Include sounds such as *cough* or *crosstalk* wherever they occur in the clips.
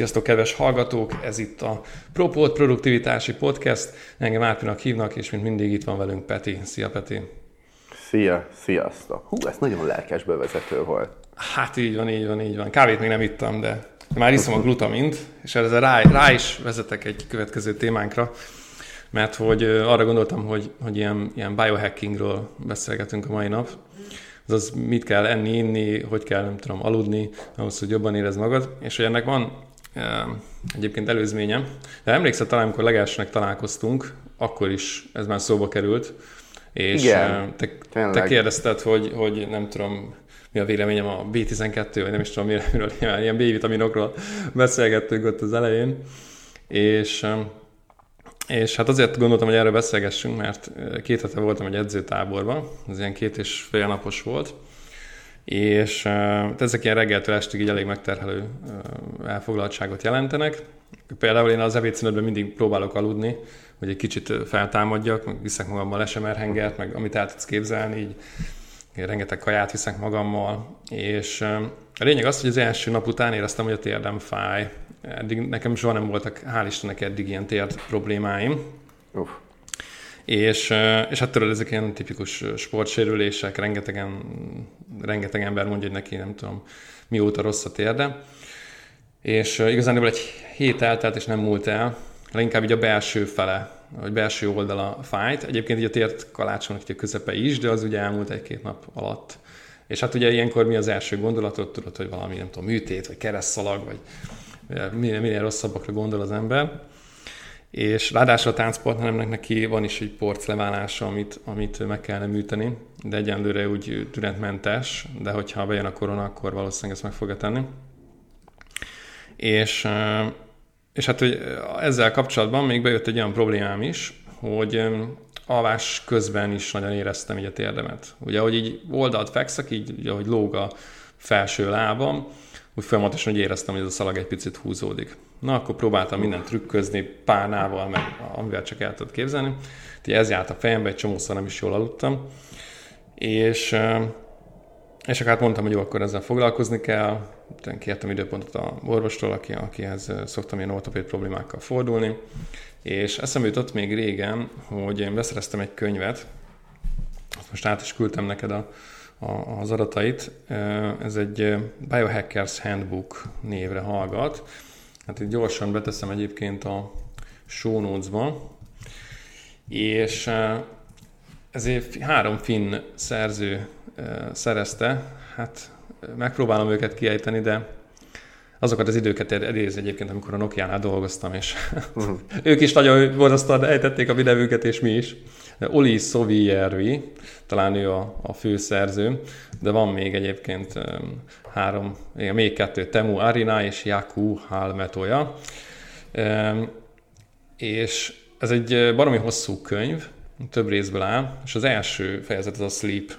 Sziasztok, kedves hallgatók! Ez itt a Proport Produktivitási Podcast. Engem Árpinak hívnak, és mint mindig itt van velünk Peti. Szia, Peti! Szia, sziasztok! Hú, ez nagyon lelkes bevezető volt. Hát így van, így van, így van. Kávét még nem ittam, de már iszom a glutamint, és ezzel rá, rá is vezetek egy következő témánkra, mert hogy arra gondoltam, hogy, hogy ilyen, ilyen biohackingról beszélgetünk a mai nap, azaz mit kell enni, inni, hogy kell, nem tudom, aludni, ahhoz, hogy jobban érez magad, és hogy ennek van egyébként előzménye. De emlékszel talán, amikor legelsőnek találkoztunk, akkor is ez már szóba került, és Igen, te, te kérdezted, hogy, hogy nem tudom, mi a véleményem a B12, vagy nem is tudom, miről, ilyen B-vitaminokról beszélgettünk ott az elején, és és hát azért gondoltam, hogy erről beszélgessünk, mert két hete voltam egy edzőtáborban, ez ilyen két és fél napos volt, és ezek ilyen reggeltől estig így elég megterhelő elfoglaltságot jelentenek. Például én az ebédszünetben mindig próbálok aludni, hogy egy kicsit feltámadjak, meg viszek magammal lesemerhengert, meg amit el tudsz képzelni, így én rengeteg kaját viszek magammal, és a lényeg az, hogy az első nap után éreztem, hogy a térdem fáj, eddig nekem soha nem voltak, hál' Istennek eddig ilyen tért problémáim. Uf. És, és hát tudod, ezek ilyen tipikus sportsérülések, rengetegen, rengeteg ember mondja, hogy neki nem tudom mióta rossz a térde. És igazán egy hét eltelt, és nem múlt el, leginkább így a belső fele, vagy belső oldala fájt. Egyébként így a tért kalácsonak a közepe is, de az ugye elmúlt egy-két nap alatt. És hát ugye ilyenkor mi az első gondolatot, tudod, hogy valami, nem tudom, műtét, vagy keresztszalag, vagy minél, minél rosszabbakra gondol az ember. És ráadásul a táncpartneremnek neki van is egy porcleválása, amit, amit meg kellene műteni, de egyenlőre úgy tünetmentes, de hogyha bejön a korona, akkor valószínűleg ezt meg fogja tenni. És, és hát hogy ezzel kapcsolatban még bejött egy olyan problémám is, hogy alvás közben is nagyon éreztem így a térdemet. Ugye, ahogy így oldalt fekszek, így ahogy lóg a felső lábam, úgy folyamatosan hogy éreztem, hogy ez a szalag egy picit húzódik. Na, akkor próbáltam mindent trükközni, párnával, meg amivel csak el tudod képzelni. Úgyhogy ez járt a fejembe, egy csomószor nem is jól aludtam. És, és akkor hát mondtam, hogy jó, akkor ezzel foglalkozni kell. Kértem időpontot a orvostól, aki, akihez szoktam ilyen ortopéd problémákkal fordulni. És eszembe jutott még régen, hogy én beszereztem egy könyvet, azt most át is küldtem neked a, az adatait. Ez egy Biohackers Handbook névre hallgat. Hát itt gyorsan beteszem egyébként a show notes-ba. És ezért három finn szerző szerezte. Hát megpróbálom őket kiejteni, de azokat az időket idéz egyébként, amikor a Nokia-nál dolgoztam, és uh-huh. *laughs* ők is nagyon borzasztóan ejtették a videókat, és mi is. Oli Szoviervi, talán ő a, a főszerző, de van még egyébként um, három, igen, még kettő, Temu Arina és Yaku Halmetoja. Um, és ez egy baromi hosszú könyv, több részből áll, és az első fejezet az a Sleep.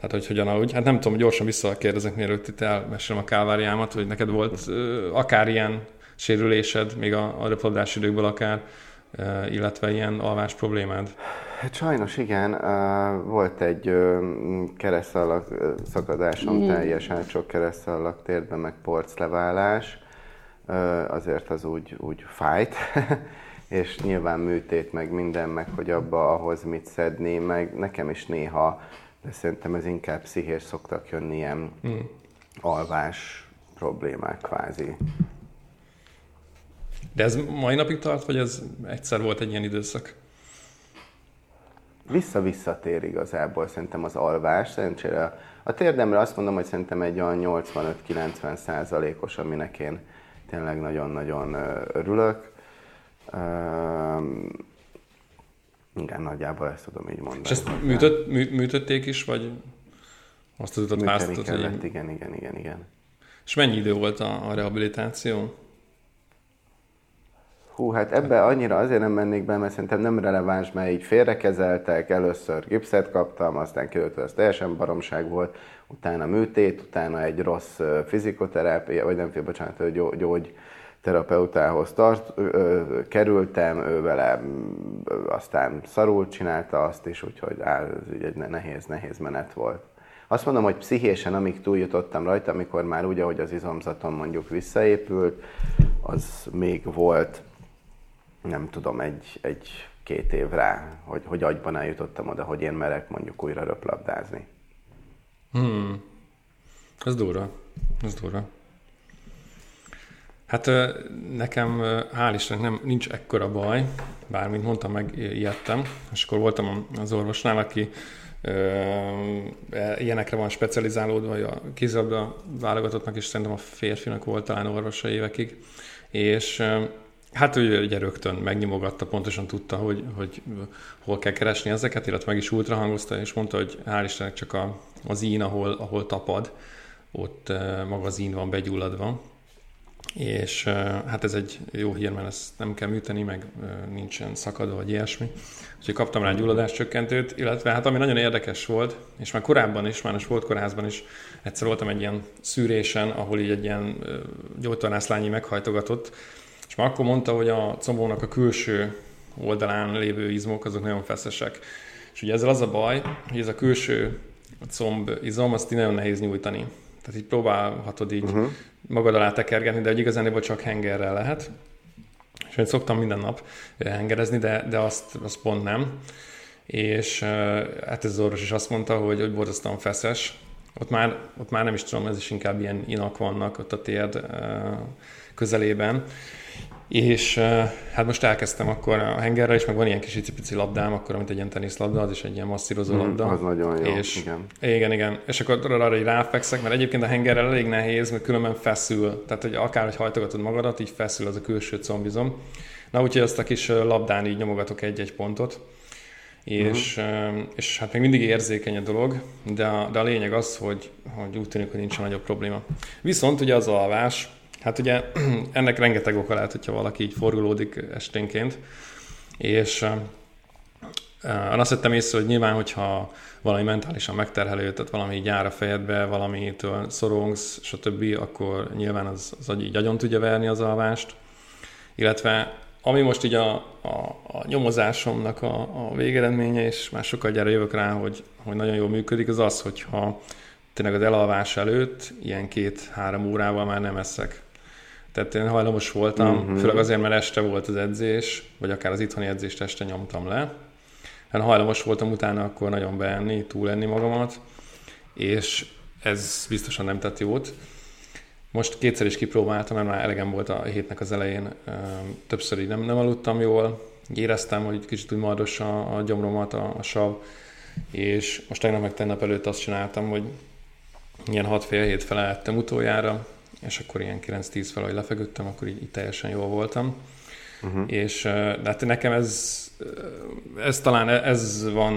Tehát, hogy hogyan ahogy, hát nem tudom, gyorsan visszakérdezek, mielőtt itt elmesélem a káváriámat, hogy neked volt uh, akár ilyen sérülésed, még a, a röplabdás időkből akár, illetve ilyen alvás problémád? Hát sajnos igen, volt egy keresztalak szakadásom, mm. teljes átsok keresztalak térben, meg porcleválás, azért az úgy, úgy fájt, *laughs* és nyilván műtét, meg minden, meg hogy abba ahhoz mit szedni, meg nekem is néha, de szerintem ez inkább pszichés szoktak jönni ilyen mm. alvás problémák kvázi. De ez mai napig tart, vagy ez egyszer volt egy ilyen időszak? Vissza-visszatér igazából szerintem az alvás. Szerencsére a térdemre azt mondom, hogy szerintem egy olyan 85-90 százalékos, aminek én tényleg nagyon-nagyon örülök. Igen, nagyjából ezt tudom így mondani. És ezt műtött, mű, műtötték is, vagy azt tudod választani? Kellett, igen, igen, igen, igen. És mennyi idő volt a, a rehabilitáció? Hú, hát ebbe annyira azért nem mennék be, mert szerintem nem releváns, mert így félrekezeltek, először gipszet kaptam, aztán kiderült, hogy ez teljesen baromság volt, utána műtét, utána egy rossz fizikoterápia, vagy nem bocsánat, gyógy, gyógy terapeutához tart, ö, kerültem, ő vele ö, aztán szarul csinálta azt is, úgyhogy áll, ez egy nehéz, nehéz menet volt. Azt mondom, hogy pszichésen, amíg túljutottam rajta, amikor már úgy, ahogy az izomzatom mondjuk visszaépült, az még volt, nem tudom, egy, egy két év rá, hogy, hogy agyban eljutottam oda, hogy én merek mondjuk újra röplabdázni. Hmm. Ez durva. Ez durva. Hát nekem hál' Istennek nem, nincs ekkora baj, bár mondtam, meg ijedtem, és akkor voltam az orvosnál, aki e, ilyenekre van specializálódva, a kézilabda válogatottnak is szerintem a férfinak volt talán orvosa évekig, és Hát ő ugye rögtön megnyomogatta, pontosan tudta, hogy, hogy hol kell keresni ezeket, illetve meg is ultrahangozta, és mondta, hogy hál' Istennek csak a, az ín, ahol, ahol tapad, ott maga az ín van begyulladva, és hát ez egy jó hír, mert ezt nem kell műteni, meg nincsen szakadó, vagy ilyesmi. Úgyhogy kaptam rá gyulladáscsökkentőt, illetve hát ami nagyon érdekes volt, és már korábban is, már a sportkórházban is egyszer voltam egy ilyen szűrésen, ahol így egy ilyen gyógytornászlányi meghajtogatott, és már akkor mondta, hogy a combónak a külső oldalán lévő izmok azok nagyon feszesek. És ugye ezzel az a baj, hogy ez a külső comb izom, azt így nagyon nehéz nyújtani. Tehát így próbálhatod így uh-huh. magad alá tekergetni, de hogy igazán csak hengerrel lehet. És én szoktam minden nap hengerezni, de, de azt, azt pont nem. És hát ez az orvos is azt mondta, hogy, hogy borzasztóan feszes. Ott már, ott már nem is tudom, ez is inkább ilyen inak vannak ott a térd közelében. És hát most elkezdtem akkor a hengerrel, és meg van ilyen kis icipici labdám, akkor, mint egy ilyen teniszlabda, az is egy ilyen masszírozó mm, labda. Az nagyon jó, és, igen. Igen, igen. És akkor arra így ráfekszek, mert egyébként a hengerrel elég nehéz, mert különben feszül. Tehát, hogy akár, hogy hajtogatod magadat, így feszül az a külső combizom. Na, úgyhogy azt a kis labdán így nyomogatok egy-egy pontot. És, uh-huh. és hát még mindig érzékeny a dolog, de a, de a lényeg az, hogy, hogy úgy tűnik, hogy nincsen nagyobb probléma. Viszont ugye az alvás, Hát ugye *clears throat* ennek rengeteg oka lehet, hogyha valaki így forgolódik esténként, és uh, azt vettem észre, hogy nyilván, hogyha valami mentálisan megterhelő, tehát valami így a fejedbe, valamitől szorongsz, stb., akkor nyilván az, az így agyon tudja verni az alvást. Illetve ami most így a, a, a nyomozásomnak a, a végeredménye, és már sokkal gyere jövök rá, hogy, hogy nagyon jól működik, az az, hogyha tényleg az elalvás előtt ilyen két-három órával már nem eszek. Tehát én hajlamos voltam, uh-huh. főleg azért, mert este volt az edzés, vagy akár az itthoni edzést este nyomtam le. Hát hajlamos voltam utána akkor nagyon beenni, túlenni magamat, és ez biztosan nem tett jót. Most kétszer is kipróbáltam, mert már elegem volt a hétnek az elején, többször így nem, nem aludtam jól, éreztem, hogy kicsit úgy mardos a, a gyomromat, a, a sav, és most tegnap meg tegnap előtt azt csináltam, hogy ilyen 6 fél hét felálltam utoljára, és akkor ilyen 9-10 fel, hogy lefeküdtem, akkor így, így teljesen jól voltam. Uh-huh. És de hát nekem ez, ez talán ez van,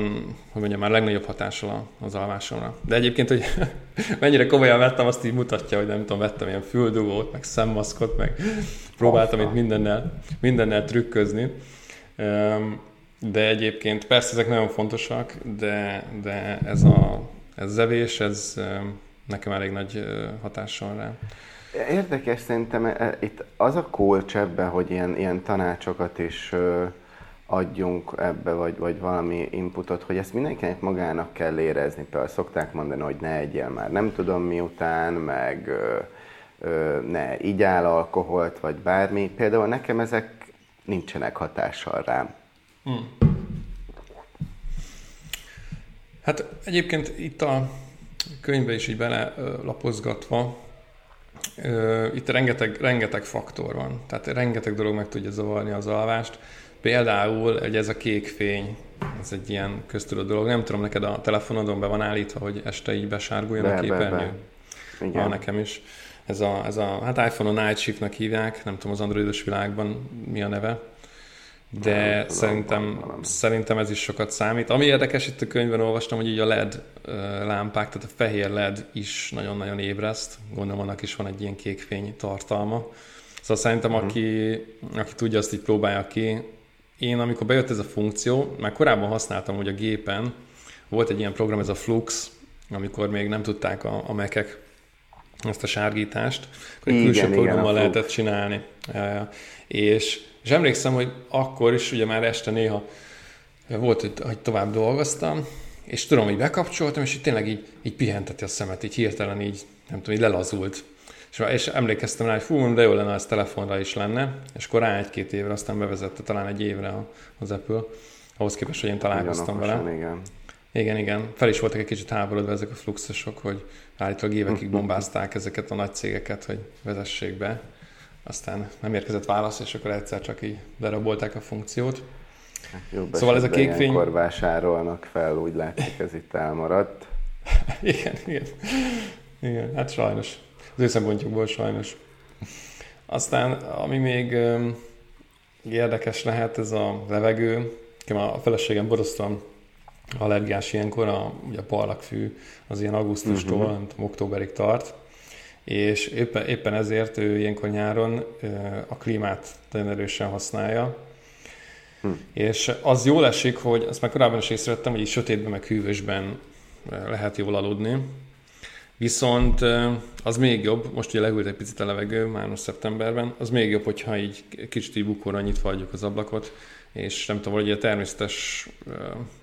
hogy mondjam, már legnagyobb hatással az alvásomra. De egyébként, hogy *laughs* mennyire komolyan vettem, azt így mutatja, hogy nem tudom, vettem ilyen füldugót, meg szemmaszkot, meg próbáltam itt mindennel, mindennel trükközni. De egyébként persze ezek nagyon fontosak, de, de ez a ez zevés, ez nekem elég nagy hatással rá. Érdekes szerintem e, e, itt az a kulcs ebbe, hogy ilyen, ilyen tanácsokat is adjunk ebbe, vagy, vagy valami inputot, hogy ezt mindenkinek magának kell érezni. Például szokták mondani, hogy ne egyél már nem tudom miután, meg ö, ö, ne igyál alkoholt, vagy bármi. Például nekem ezek nincsenek hatással rám. Hmm. Hát egyébként itt a könyvbe is így bele lapozgatva, itt rengeteg, rengeteg faktor van, tehát rengeteg dolog meg tudja zavarni az alvást. Például egy ez a kék fény, ez egy ilyen köztudott dolog. Nem tudom, neked a telefonodon be van állítva, hogy este így besárguljon be, a képernyő? Be, be. Igen. Ah, nekem is. Ez a, ez a hát iPhone-on Night Shift-nek hívják, nem tudom az androidos világban mi a neve de nem, szerintem, nem, szerintem ez is sokat számít. Ami érdekes, itt a könyvben olvastam, hogy így a LED lámpák, tehát a fehér LED is nagyon-nagyon ébreszt. Gondolom, annak is van egy ilyen kékfény tartalma. Szóval szerintem, uh-huh. aki, aki tudja, azt így próbálja ki. Én, amikor bejött ez a funkció, már korábban használtam, hogy a gépen volt egy ilyen program, ez a Flux, amikor még nem tudták a, a mekek ezt a sárgítást, akkor egy igen, külső programmal lehetett csinálni. És és emlékszem, hogy akkor is ugye már este néha volt, hogy, hogy tovább dolgoztam, és tudom, hogy bekapcsoltam, és így tényleg így, így pihenteti a szemet, így hirtelen így, nem tudom, így lelazult. És, és emlékeztem rá, hogy fú, de jó lenne, ez telefonra is lenne, és akkor rá egy-két évre, aztán bevezette talán egy évre az Apple, ahhoz képest, hogy én találkoztam vele. Igen. Igen, igen. Fel is voltak egy kicsit háborodva ezek a fluxusok, hogy állítólag évekig *laughs* bombázták ezeket a nagy cégeket, hogy vezessék be. Aztán nem érkezett válasz, és akkor egyszer csak így lerabolták a funkciót. Jobb szóval ez a kék fény... vásárolnak fel, úgy látszik, ez itt elmaradt. *laughs* igen, igen. Igen, hát sajnos. Az ő szempontjukból sajnos. Aztán, ami még érdekes lehet, ez a levegő. A feleségem borzasztóan allergiás ilyenkor, a, ugye a parlagfű az ilyen augusztustól, uh-huh. nem októberig tart, és éppen, éppen ezért ő ilyenkor nyáron a klímát nagyon erősen használja, Hmm. És az jól esik, hogy azt már korábban is észrevettem, hogy így sötétben meg hűvösben lehet jól aludni. Viszont az még jobb, most ugye lehűlt egy picit a levegő, már most szeptemberben, az még jobb, hogyha így kicsit így bukóra nyitva adjuk az ablakot, és nem tudom, hogy a természetes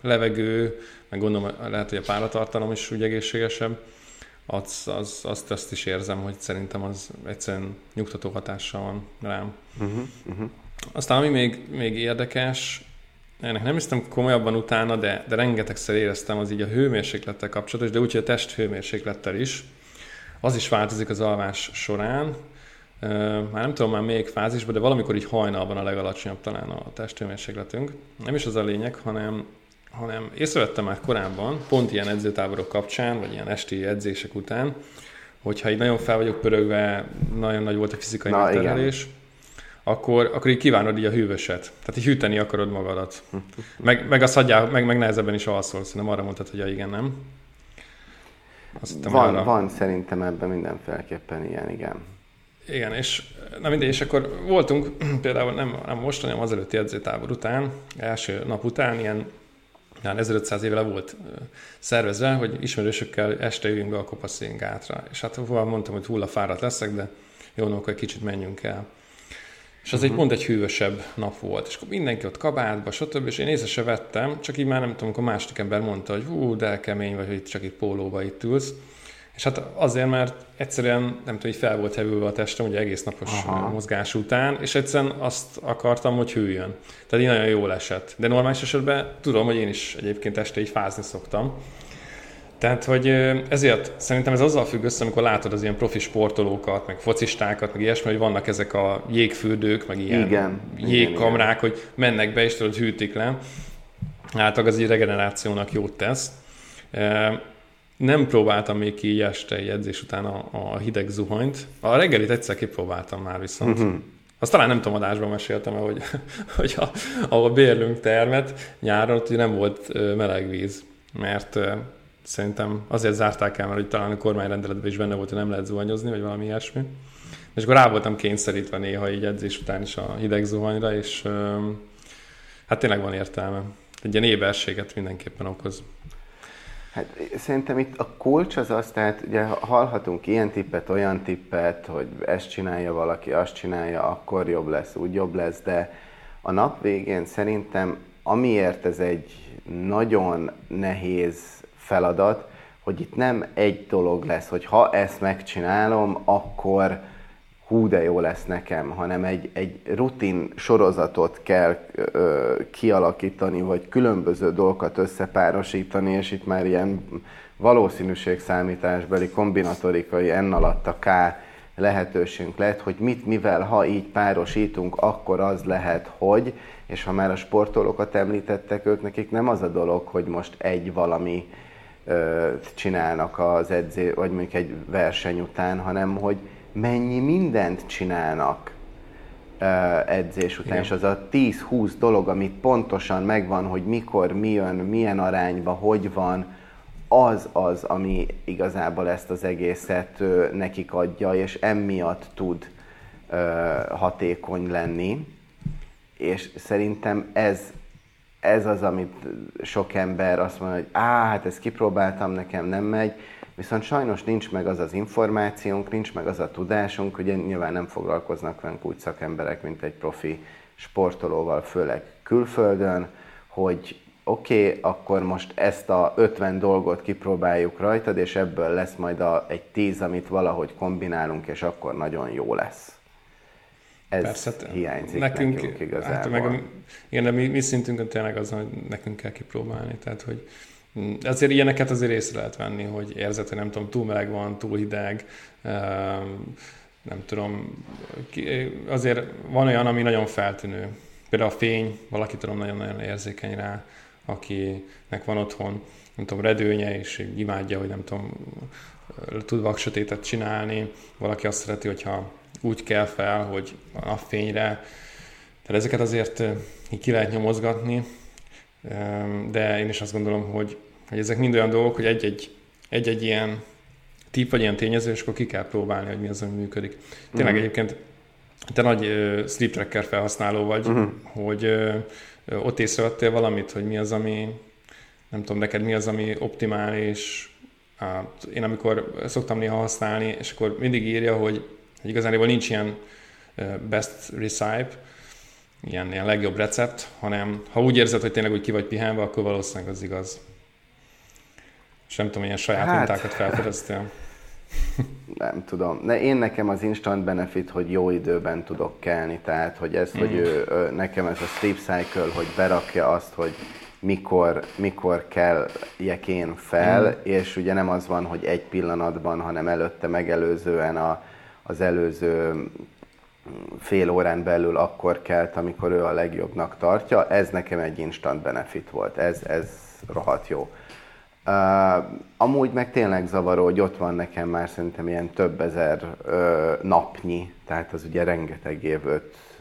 levegő, meg gondolom lehet, hogy a páratartalom is úgy egészségesebb, az, az, azt, azt is érzem, hogy szerintem az egyszerűen nyugtató hatással van rám. Uh-huh, uh-huh. Aztán ami még, még érdekes, ennek nem hiszem komolyabban utána, de, de rengetegszer éreztem az így a hőmérséklettel kapcsolatos, de úgyhogy a test hőmérséklettel is. Az is változik az alvás során. Már nem tudom már még fázisban, de valamikor így hajnalban a legalacsonyabb talán a testhőmérsékletünk. Nem is az a lényeg, hanem, hanem észrevettem már korábban, pont ilyen edzőtáborok kapcsán, vagy ilyen esti edzések után, hogyha így nagyon fel vagyok pörögve, nagyon nagy volt a fizikai megterhelés, akkor, akkor így kívánod így a hűvöset. Tehát így hűteni akarod magadat. Meg, meg a szadjá, meg, meg nehezebben is alszol, szerintem arra mondtad, hogy ja, igen, nem? Azt van, arra... van szerintem ebben mindenféleképpen ilyen, igen. Igen, és na mindegy, és akkor voltunk *clears throat* például nem, nem most, hanem az előtti edzőtábor után, első nap után, ilyen ilyen 1500 éve volt szervezve, hogy ismerősökkel este jöjjünk be a kopaszén gátra. És hát mondtam, hogy hulla fáradt leszek, de jó, akkor egy kicsit menjünk el. És az uh-huh. egy pont egy hűvösebb nap volt, és akkor mindenki ott kabátba, stb. És én észre se vettem, csak így már nem tudom, amikor másik ember mondta, hogy hú, de kemény vagy, hogy csak itt pólóba itt ülsz. És hát azért, mert egyszerűen, nem tudom, hogy fel volt hevülve a testem, ugye egész napos Aha. mozgás után, és egyszerűen azt akartam, hogy hűljön. Tehát így nagyon jól esett. De normális esetben tudom, hogy én is egyébként este így fázni szoktam. Tehát, hogy ezért szerintem ez azzal függ össze, amikor látod az ilyen profi sportolókat, meg focistákat, meg ilyesmi, hogy vannak ezek a jégfürdők, meg ilyen igen, jégkamrák, igen, hogy mennek be és tudod hűtik le. Általában az egy regenerációnak jót tesz. Nem próbáltam még ki este egy edzés után a, a hideg zuhanyt. A reggelit egyszer kipróbáltam már viszont. Uh-huh. Azt talán nem tudom, adásban meséltem hogy, *laughs* hogy a, ahol bérlünk termet, nyáron ott nem volt meleg víz, mert szerintem azért zárták el, mert hogy talán a kormányrendeletben is benne volt, hogy nem lehet zuhanyozni, vagy valami ilyesmi. És akkor rá voltam kényszerítve néha így edzés után is a hideg zuhanyra, és hát tényleg van értelme. Egy ilyen éberséget mindenképpen okoz. Hát szerintem itt a kulcs az az, tehát ugye hallhatunk ilyen tippet, olyan tippet, hogy ezt csinálja valaki, azt csinálja, akkor jobb lesz, úgy jobb lesz, de a nap végén szerintem amiért ez egy nagyon nehéz feladat, hogy itt nem egy dolog lesz, hogy ha ezt megcsinálom, akkor hú de jó lesz nekem, hanem egy, egy rutin sorozatot kell ö, kialakítani, vagy különböző dolgokat összepárosítani, és itt már ilyen valószínűségszámításbeli kombinatorikai N alatt a K lehetőségünk lehet, hogy mit, mivel, ha így párosítunk, akkor az lehet, hogy, és ha már a sportolókat említettek, ők nekik nem az a dolog, hogy most egy valami csinálnak az edző, vagy mondjuk egy verseny után, hanem hogy mennyi mindent csinálnak edzés után, Igen. és az a 10-20 dolog, amit pontosan megvan, hogy mikor, mi jön, milyen arányba, hogy van, az az, ami igazából ezt az egészet nekik adja, és emiatt tud hatékony lenni. És szerintem ez ez az, amit sok ember azt mondja, hogy á, hát ezt kipróbáltam, nekem nem megy, viszont sajnos nincs meg az az információnk, nincs meg az a tudásunk, ugye nyilván nem foglalkoznak velünk úgy szakemberek, mint egy profi sportolóval, főleg külföldön, hogy oké, okay, akkor most ezt a 50 dolgot kipróbáljuk rajtad, és ebből lesz majd a, egy 10, amit valahogy kombinálunk, és akkor nagyon jó lesz. Ez Persze, hiányzik nekünk, nekünk hát igazából. Hát meg a, igen, de mi, mi szintünkön tényleg az, hogy nekünk kell kipróbálni. Tehát, hogy azért ilyeneket azért észre lehet venni, hogy hogy nem tudom, túl meleg van, túl hideg, nem tudom, azért van olyan, ami nagyon feltűnő. Például a fény, valaki tudom nagyon-nagyon érzékeny rá, akinek van otthon, nem tudom, redőnye, és imádja, hogy nem tudom, tud vaksötétet csinálni, valaki azt szereti, hogyha úgy kell fel, hogy a napfényre, tehát ezeket azért így ki lehet nyomozgatni, de én is azt gondolom, hogy, hogy ezek mind olyan dolgok, hogy egy-egy, egy-egy ilyen tip vagy ilyen tényező, és akkor ki kell próbálni, hogy mi az, ami működik. Tényleg uh-huh. egyébként te nagy uh, sleep tracker felhasználó vagy, uh-huh. hogy uh, ott észrevettél valamit, hogy mi az, ami, nem tudom, neked mi az, ami optimális. Hát én amikor szoktam néha használni, és akkor mindig írja, hogy, hogy igazán nincs ilyen uh, best recipe, ilyen, ilyen legjobb recept, hanem ha úgy érzed, hogy tényleg úgy ki vagy pihenve, akkor valószínűleg az igaz. És nem tudom, ilyen saját hát, mintákat felfedeztél. *laughs* Nem tudom. De én nekem az instant benefit, hogy jó időben tudok kelni, tehát hogy ez, mm. hogy ő, ő, nekem ez a sleep cycle, hogy berakja azt, hogy mikor, mikor kell én fel, mm. és ugye nem az van, hogy egy pillanatban, hanem előtte megelőzően a, az előző fél órán belül akkor kelt, amikor ő a legjobbnak tartja. Ez nekem egy instant benefit volt. Ez, ez rohadt jó. Uh, amúgy meg tényleg zavaró, hogy ott van nekem már szerintem ilyen több ezer uh, napnyi, tehát az ugye rengeteg év,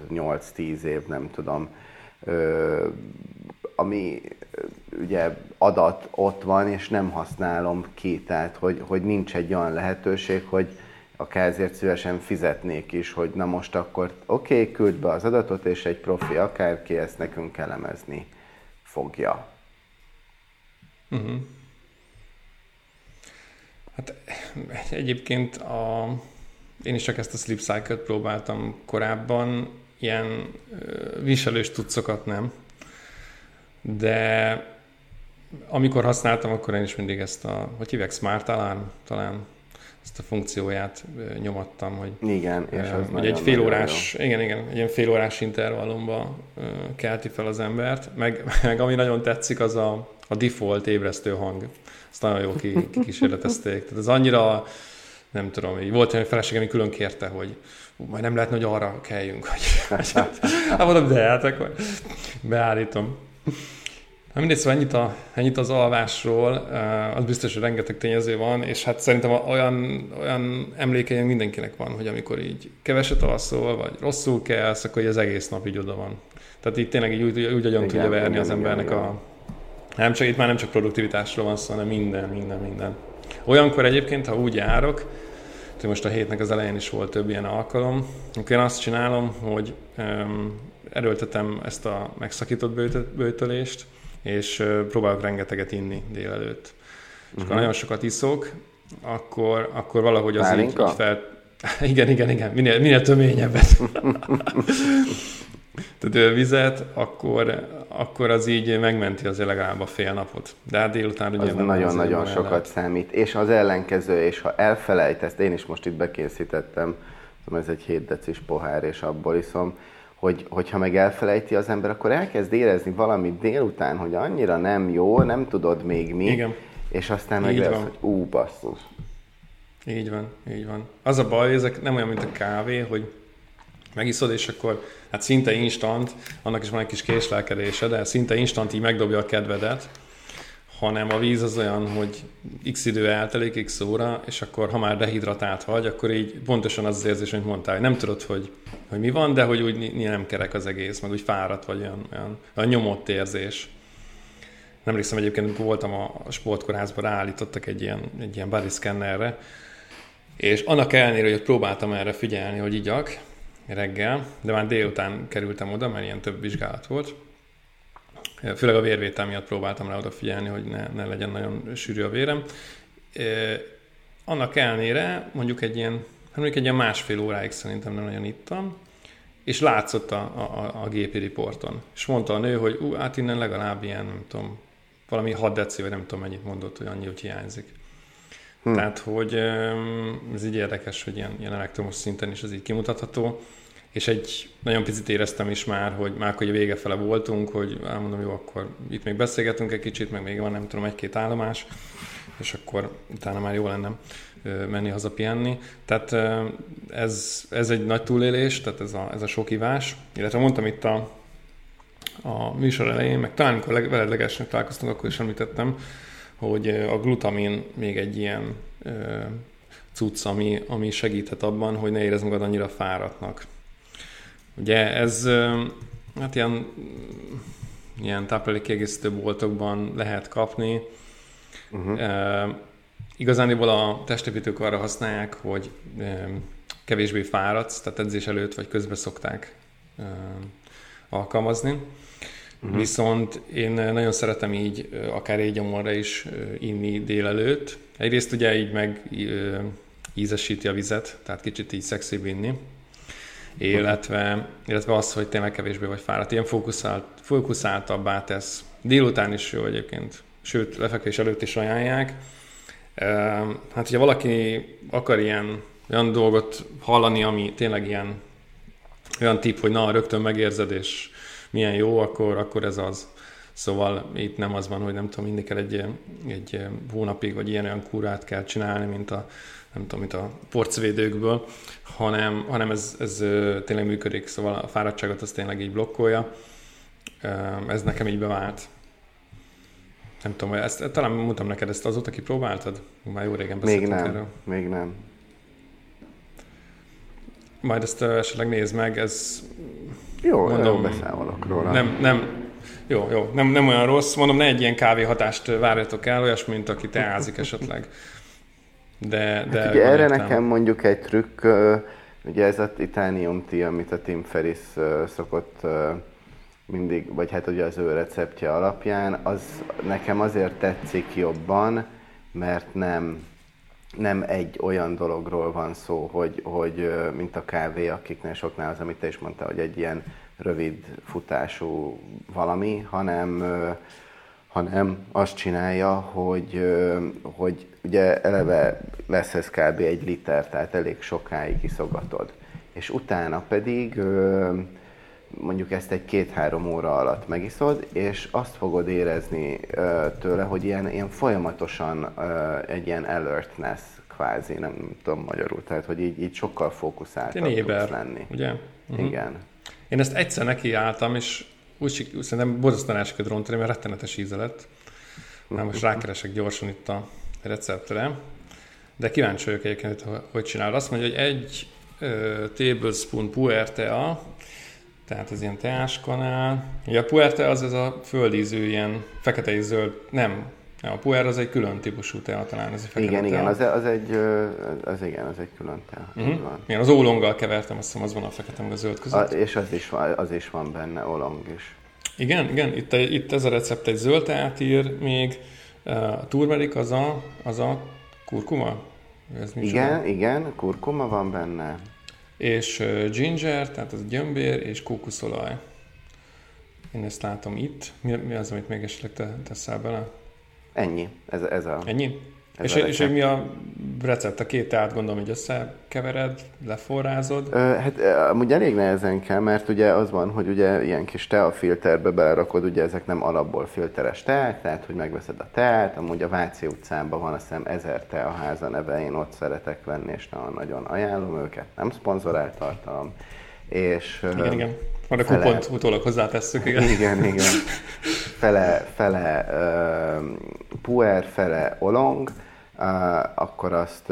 5-8-10 év, nem tudom, uh, ami ugye adat ott van, és nem használom ki, tehát hogy, hogy nincs egy olyan lehetőség, hogy akár ezért szívesen fizetnék is, hogy na most akkor oké, okay, küld be az adatot, és egy profi akárki ezt nekünk elemezni fogja. Uh-huh. Hát egyébként a, én is csak ezt a sleep cycle-t próbáltam korábban, ilyen viselős tudszokat nem, de amikor használtam, akkor én is mindig ezt a, hogy hívják, Smart Alarm talán, ezt a funkcióját nyomattam, hogy, igen, és az hogy egy fél órás, igen, igen, egy ilyen fél órás intervallumba kelti fel az embert, meg, *laughs* meg ami nagyon tetszik, az a, a default ébresztő hang. Ezt nagyon jó kikísérletezték. Tehát ez annyira, nem tudom, így volt olyan feleségem, ami külön kérte, hogy majd nem lehetne, hogy arra kelljünk. Hogy, *laughs* *laughs* hát mondom, de hát akkor beállítom. Na mindegy, szóval ennyit, a, ennyit az alvásról, az biztos, hogy rengeteg tényező van, és hát szerintem olyan, olyan emlékeim mindenkinek van, hogy amikor így keveset alszol, vagy rosszul kelsz, akkor az egész nap így oda van. Tehát itt tényleg így úgy, úgy agyon tudja verni igen, az embernek igen, a... Nem csak, itt már nem csak produktivitásról van szó, hanem minden, minden, minden. Olyankor egyébként, ha úgy járok, hogy most a hétnek az elején is volt több ilyen alkalom, akkor én azt csinálom, hogy um, erőltetem ezt a megszakított bőtölést, és próbálok rengeteget inni délelőtt. És uh-huh. akkor nagyon sokat iszok, akkor, akkor valahogy az így, így fel... *laughs* igen, igen, igen, minél, minél töményebbet. *laughs* Tehát vizet, akkor, akkor az így megmenti az legalább a fél napot. De hát délután ugye... Az nagyon-nagyon sokat lehet. számít. És az ellenkező, és ha elfelejtesz, én is most itt bekészítettem, ez egy 7 decis pohár, és abból iszom, hogy, hogyha meg elfelejti az ember, akkor elkezd érezni valamit délután, hogy annyira nem jó, nem tudod még mi, Igen. és aztán meg lesz, hogy ú, basszus. Így van, így van. Az a baj, ezek nem olyan, mint a kávé, hogy megiszod, és akkor hát szinte instant, annak is van egy kis késlelkedése, de szinte instant így megdobja a kedvedet, hanem a víz az olyan, hogy x idő eltelik, x óra, és akkor ha már dehidratált vagy, akkor így pontosan az az érzés, amit mondtál, hogy nem tudod, hogy, hogy mi van, de hogy úgy nem kerek az egész, meg úgy fáradt vagy, olyan, olyan, olyan nyomott érzés. Nem hiszem egyébként, voltam a sportkórházban, ráállítottak egy ilyen, egy ilyen body scannerre, és annak ellenére, hogy próbáltam erre figyelni, hogy igyak reggel, de már délután kerültem oda, mert ilyen több vizsgálat volt, Főleg a vérvétel miatt próbáltam rá odafigyelni, hogy ne, ne legyen nagyon sűrű a vérem. Annak ellenére mondjuk egy ilyen, hát mondjuk egy ilyen másfél óráig szerintem nem nagyon ittam, és látszott a, a, a gépi riporton. És mondta a nő, hogy ú, hát innen legalább ilyen, nem tudom, valami 6 deci, vagy nem tudom mennyit mondott, hogy annyi, hogy hiányzik. Hm. Tehát, hogy ez így érdekes, hogy ilyen, ilyen elektromos szinten is ez így kimutatható és egy nagyon picit éreztem is már, hogy már hogy a vége fele voltunk, hogy elmondom, jó, akkor itt még beszélgetünk egy kicsit, meg még van nem tudom, egy-két állomás, és akkor utána már jó lenne menni haza pihenni. Tehát ez, ez egy nagy túlélés, tehát ez a, ez a sok ivás, illetve mondtam itt a, a műsor elején, meg talán amikor veled legesnek találkoztunk, akkor is említettem, hogy a glutamin még egy ilyen cucc, ami, ami segíthet abban, hogy ne érezd magad annyira fáradtnak. Ugye ez hát ilyen, ilyen táplálékkiegészítő boltokban lehet kapni. Uh-huh. E, igazániból a testépítők arra használják, hogy e, kevésbé fáradsz, tehát edzés előtt vagy közben szokták e, alkalmazni. Uh-huh. Viszont én nagyon szeretem így, akár egy gyomorra is inni délelőtt. Egyrészt ugye így meg ízesíti a vizet, tehát kicsit így szexibb inni illetve, illetve az, hogy tényleg kevésbé vagy fáradt. Ilyen fókuszált, fókuszáltabbá tesz. Délután is jó egyébként, sőt, lefekvés előtt is ajánlják. Hát, hogyha valaki akar ilyen olyan dolgot hallani, ami tényleg ilyen olyan tip, hogy na, rögtön megérzed, és milyen jó, akkor, akkor ez az. Szóval itt nem az van, hogy nem tudom, mindig kell egy, egy hónapig, vagy ilyen olyan kúrát kell csinálni, mint a nem tudom, mint a porcvédőkből, hanem, hanem ez, ez tényleg működik, szóval a fáradtságot az tényleg így blokkolja. Ez nekem így bevált. Nem tudom, ezt, talán mondtam neked ezt azóta kipróbáltad? Már jó régen Még nem, erről. még nem. Majd ezt esetleg nézd meg, ez... Jó, mondom, beszámolok róla. Nem, nem, jó, jó, nem, nem olyan rossz. Mondom, ne egy ilyen kávéhatást várjatok el, olyas, mint aki teázik esetleg. De, de hát ugye erre értem. nekem mondjuk egy trükk, ugye ez a Titanium Tea, amit a Tim Ferris szokott mindig, vagy hát ugye az ő receptje alapján, az nekem azért tetszik jobban, mert nem, nem egy olyan dologról van szó, hogy, hogy mint a kávé, akiknél soknál az, amit te is mondtál, hogy egy ilyen rövid futású valami, hanem hanem azt csinálja, hogy, hogy ugye eleve lesz ez kb. egy liter, tehát elég sokáig iszogatod. És utána pedig mondjuk ezt egy két-három óra alatt megiszod, és azt fogod érezni tőle, hogy ilyen, ilyen folyamatosan egy ilyen alertness kvázi, nem tudom magyarul, tehát hogy így, így sokkal fókuszáltabb tudsz lenni. ugye? Uh-huh. Igen. Én ezt egyszer nekiálltam, és úgy, úgy szerintem borzasztóan el rontani, mert rettenetes íze lett. Na most *laughs* rákeresek gyorsan itt a receptre. De kíváncsi vagyok egyébként, hogy, hogy csinál. Azt mondja, hogy egy uh, tablespoon puertea, tehát az ilyen teáskanál. Ugye a puerte az ez a földízű, ilyen fekete és zöld, nem, a puer az egy külön típusú tea talán, ez egy Igen, tea. igen, az, az, egy, az igen, az egy külön tea. Uh-huh. Igen, az ólonggal kevertem, azt hiszem az van a fekete meg a zöld között. A, és az is, van, az is van benne, ólong is. Igen, igen, itt, itt ez a recept egy zöld teát ír még, a turmerik az a, az a kurkuma? Ez igen, igen, kurkuma van benne. És ginger, tehát az gyömbér, és kókuszolaj. Én ezt látom itt. Mi, mi az, amit még esetleg te teszel bele? Ennyi. Ez, ez a... Ennyi? És, és hogy mi a recept? A két teát gondolom, hogy összekevered, leforrázod? Ö, hát amúgy elég nehezen kell, mert ugye az van, hogy ugye ilyen kis filterbe belerakod, ugye ezek nem alapból filteres teák, tehát hogy megveszed a teát, amúgy a Váci utcában van azt hiszem ezer teaháza neve, én ott szeretek venni, és nagyon ajánlom őket, nem szponzorált tartalom. És, igen, igen. Majd a fele... kupont utólag hozzátesszük, *laughs* igen. Igen, igen. *laughs* Fele, fele uh, puer, fele olong, akkor azt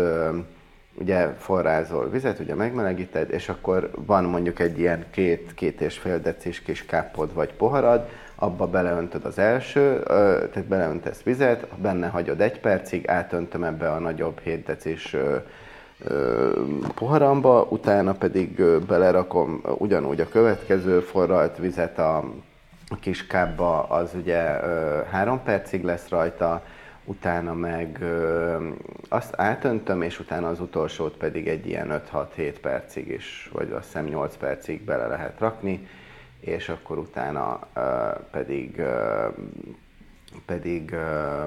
ugye forrázol vizet, ugye megmelegíted, és akkor van mondjuk egy ilyen két, két és fél decis kis kápod vagy poharad, abba beleöntöd az első, tehát beleöntesz vizet, benne hagyod egy percig, átöntöm ebbe a nagyobb 7 decis poharamba, utána pedig belerakom ugyanúgy a következő forralt vizet a kis kábba, az ugye három percig lesz rajta, utána meg ö, azt átöntöm, és utána az utolsót pedig egy ilyen 5-6-7 percig is, vagy azt hiszem 8 percig bele lehet rakni, és akkor utána ö, pedig, ö, pedig ö,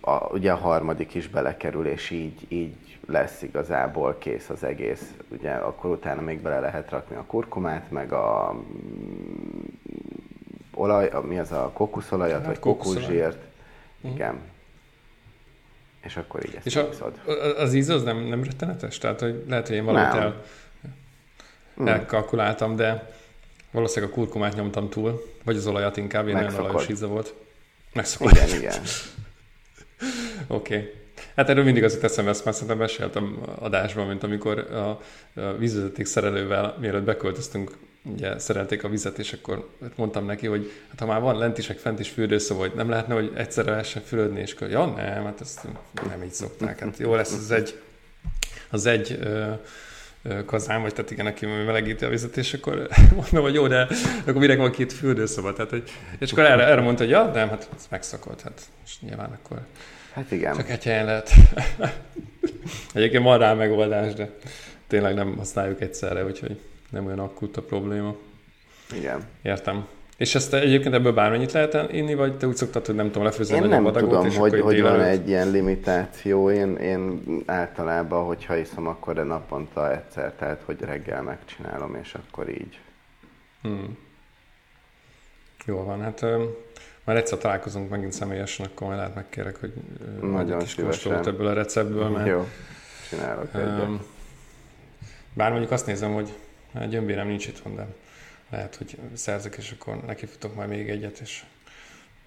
a, ugye a harmadik is belekerül, és így, így lesz igazából kész az egész. Ugye akkor utána még bele lehet rakni a kurkumát, meg a olaj, mi az a kokuszolajat, Hát vagy kokuszsírt. Mhm. Igen. És akkor így ezt És a, iszod. az íz az nem, nem rettenetes? Tehát, hogy lehet, hogy én valamit Nem. el, elkalkuláltam, de valószínűleg a kurkumát nyomtam túl, vagy az olajat inkább, én nagyon Megszokod. olajos íze volt. Megszokott. Igen, igen. *laughs* Oké. Okay. Hát erről mindig az jut eszembe, ezt már szerintem meséltem adásban, mint amikor a, a vízvezeték szerelővel, mielőtt beköltöztünk, ugye szerelték a vizet, és akkor mondtam neki, hogy hát ha már van lent is, meg fent is fürdőszoba, hogy nem lehetne, hogy egyszerre lehessen fürödni, és akkor, ja nem, hát ezt nem így szokták. Hát jó lesz az egy, az egy ö, ö, kazán, vagy tehát igen, aki melegíti a vizet, és akkor *laughs* mondom, hogy jó, de akkor mire van két fürdőszoba, tehát, hogy, és akkor erre, erre mondta, hogy ja, nem, hát ez megszokott, hát és nyilván akkor Hát igen. csak egy helyen lehet. *laughs* Egyébként van rá megoldás, de tényleg nem használjuk egyszerre, úgyhogy nem olyan akut a probléma. igen. Értem. És ezt egyébként ebből bármennyit lehet inni, vagy te úgy szoktad, hogy nem tudom, lefőzni Én a nem tudom, és hogy, hogy van egy ilyen limitáció. Én, én általában, hogyha iszom, akkor de naponta egyszer, tehát hogy reggel megcsinálom, és akkor így. Hmm. Jól van, hát már egyszer találkozunk megint személyesen, akkor majd lehet megkérek, hogy Nagyon kis kóstolót ebből a receptből, mert Jó, csinálok egyet. Öm, Bár mondjuk azt nézem, hogy hát gyömbérem nincs itthon, de lehet, hogy szerzek, és akkor nekifutok majd még egyet, és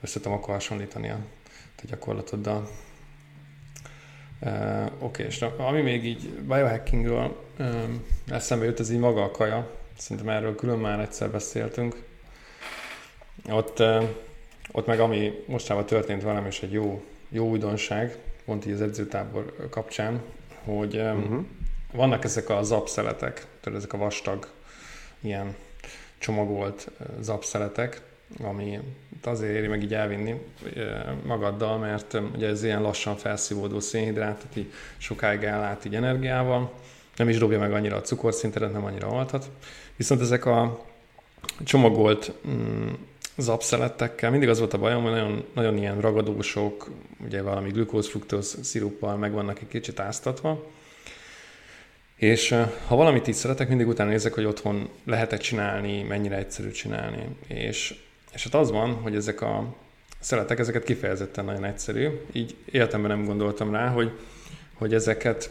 össze tudom akkor hasonlítani a te gyakorlatoddal. Uh, Oké, okay, és na, ami még így biohackingről um, eszembe jut, ez így maga a kaja. Szerintem erről külön már egyszer beszéltünk. Ott, uh, ott meg ami mostában történt velem, és egy jó, jó újdonság, pont így az edzőtábor kapcsán, hogy um, Uh-huh. vannak ezek a zapszeletek, tudod, ezek a vastag, ilyen csomagolt zapszeletek, ami azért éri meg így elvinni magaddal, mert ugye ez ilyen lassan felszívódó szénhidrát, tehát így sokáig ellát így energiával, nem is dobja meg annyira a cukorszintet, nem annyira altat. Viszont ezek a csomagolt mm, zapszeletekkel mindig az volt a bajom, hogy nagyon, nagyon ilyen ragadósok, ugye valami glükóz-fruktóz sziruppal meg vannak egy kicsit áztatva, és ha valamit így szeretek, mindig utána nézek, hogy otthon lehet-e csinálni, mennyire egyszerű csinálni. És, és hát az van, hogy ezek a szeletek, ezeket kifejezetten nagyon egyszerű. Így életemben nem gondoltam rá, hogy, hogy ezeket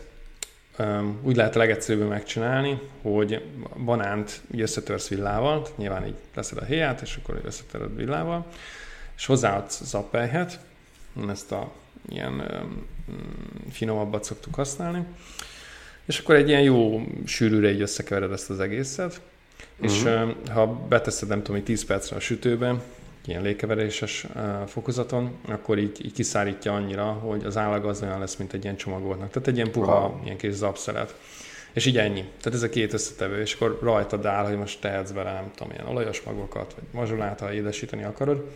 um, úgy lehet a legegyszerűbben megcsinálni, hogy banánt így összetörsz villával, nyilván így leszed a héját, és akkor összetöröd villával, és hozzáadsz zappelyhet, ezt a ilyen um, finomabbat szoktuk használni, és akkor egy ilyen jó sűrűre így összekevered ezt az egészet, és Mhm. ha beteszed, nem tudom, így 10 percre a sütőbe, ilyen légkeveréses uh, fokozaton, akkor így, így kiszárítja annyira, hogy az állag az olyan lesz, mint egy ilyen csomagoltnak. Tehát egy ilyen puha, Wow. ilyen kis zapszelet. És így ennyi. Tehát ez a két összetevő, és akkor rajtad áll, hogy most tehetsz bele, nem tudom, ilyen olajos magokat, vagy mazsolát, ha édesíteni akarod.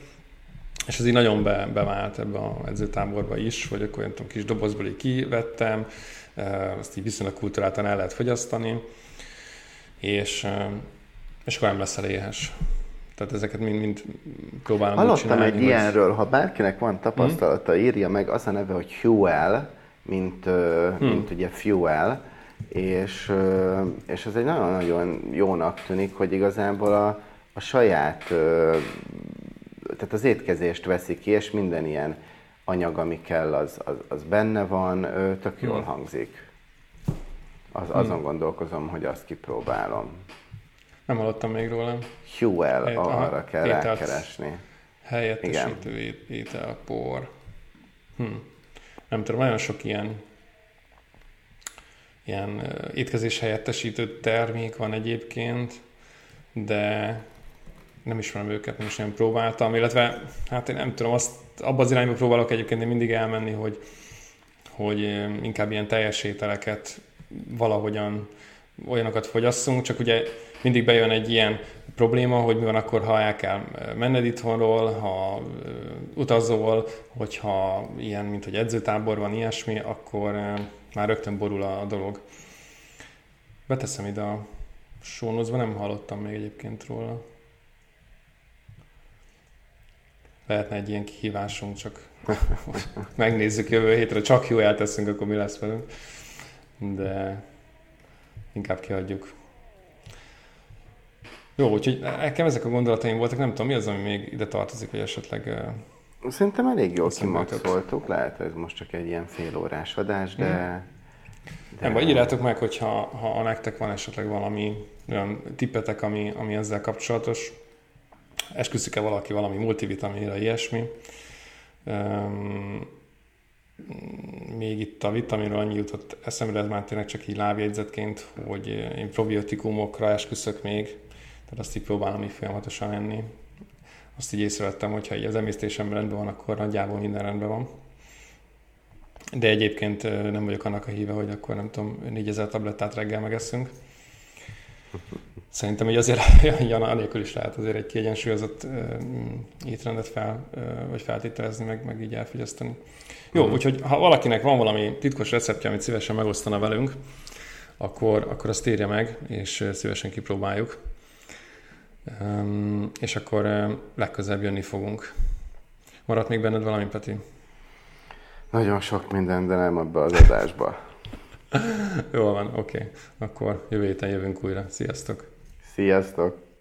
És ez így nagyon be, bevált ebbe a edzőtáborba is, hogy akkor nem tudom, kis dobozból így kivettem, azt így viszonylag kultúráltan el lehet fogyasztani, és, és akkor nem leszel éhes. Tehát ezeket mind, mind próbálom Hallottam egy ilyenről, ha bárkinek van tapasztalata, írja meg, az a neve, hogy Fuel, mint, Hmm. mint ugye Fuel, és, és ez egy nagyon-nagyon jónak tűnik, hogy igazából a, a saját, tehát az étkezést veszi ki, és minden ilyen anyag, ami kell, az, az, az benne van, tök jól Hmm. hangzik. Az, azon gondolkozom, hogy azt kipróbálom. Nem hallottam még róla. Fuel, Étel- arra kell ételt. rákeresni. Helyettesítő ét- étel, por. Hm. Nem tudom, nagyon sok ilyen ilyen étkezés helyettesítő termék van egyébként, de nem ismerem őket, nem is nagyon próbáltam, illetve hát én nem tudom, azt abban az irányba próbálok egyébként én mindig elmenni, hogy, hogy inkább ilyen teljes ételeket valahogyan olyanokat fogyasszunk, csak ugye mindig bejön egy ilyen probléma, hogy mi van akkor, ha el kell menned itthonról, ha utazol, hogyha ilyen, mint hogy edzőtábor van, ilyesmi, akkor már rögtön borul a dolog. Beteszem ide a sónozba, nem hallottam még egyébként róla. Lehetne egy ilyen kihívásunk, csak *laughs* megnézzük jövő hétre, csak jó elteszünk, akkor mi lesz velünk. De inkább kiadjuk. Jó, úgyhogy nekem ezek a gondolataim voltak, nem tudom, mi az, ami még ide tartozik, hogy esetleg... Szerintem elég jól kimaxoltuk, lehet ez most csak egy ilyen fél órás adás, de... Hmm. de... Nem, vagy írjátok meg, hogyha ha nektek van esetleg valami olyan tippetek, ami, ami ezzel kapcsolatos, esküszik-e valaki valami multivitaminra, ilyesmi. Még itt a vitaminról annyi jutott eszemre, ez már tényleg csak így lábjegyzetként, hogy én probiotikumokra esküszök még, tehát azt így próbálom így folyamatosan enni. Azt így észrevettem, hogyha így az emésztésem rendben van, akkor nagyjából minden rendben van. De egyébként nem vagyok annak a híve, hogy akkor nem tudom, 4000 tablettát reggel megeszünk. *laughs* Szerintem, hogy azért *laughs* Jana anélkül is lehet azért egy kiegyensúlyozott étrendet fel, vagy feltételezni, meg, meg így elfogyasztani. Jó, uh-huh. úgyhogy ha valakinek van valami titkos receptje, amit szívesen megosztana velünk, akkor, akkor azt írja meg, és szívesen kipróbáljuk. Um, és akkor legközelebb jönni fogunk. Maradt még benned valami, Peti? Nagyon sok minden, de nem abba az adásba. *laughs* Jól van, oké. Okay. Akkor jövő héten jövünk újra. Sziasztok! Sziasztok!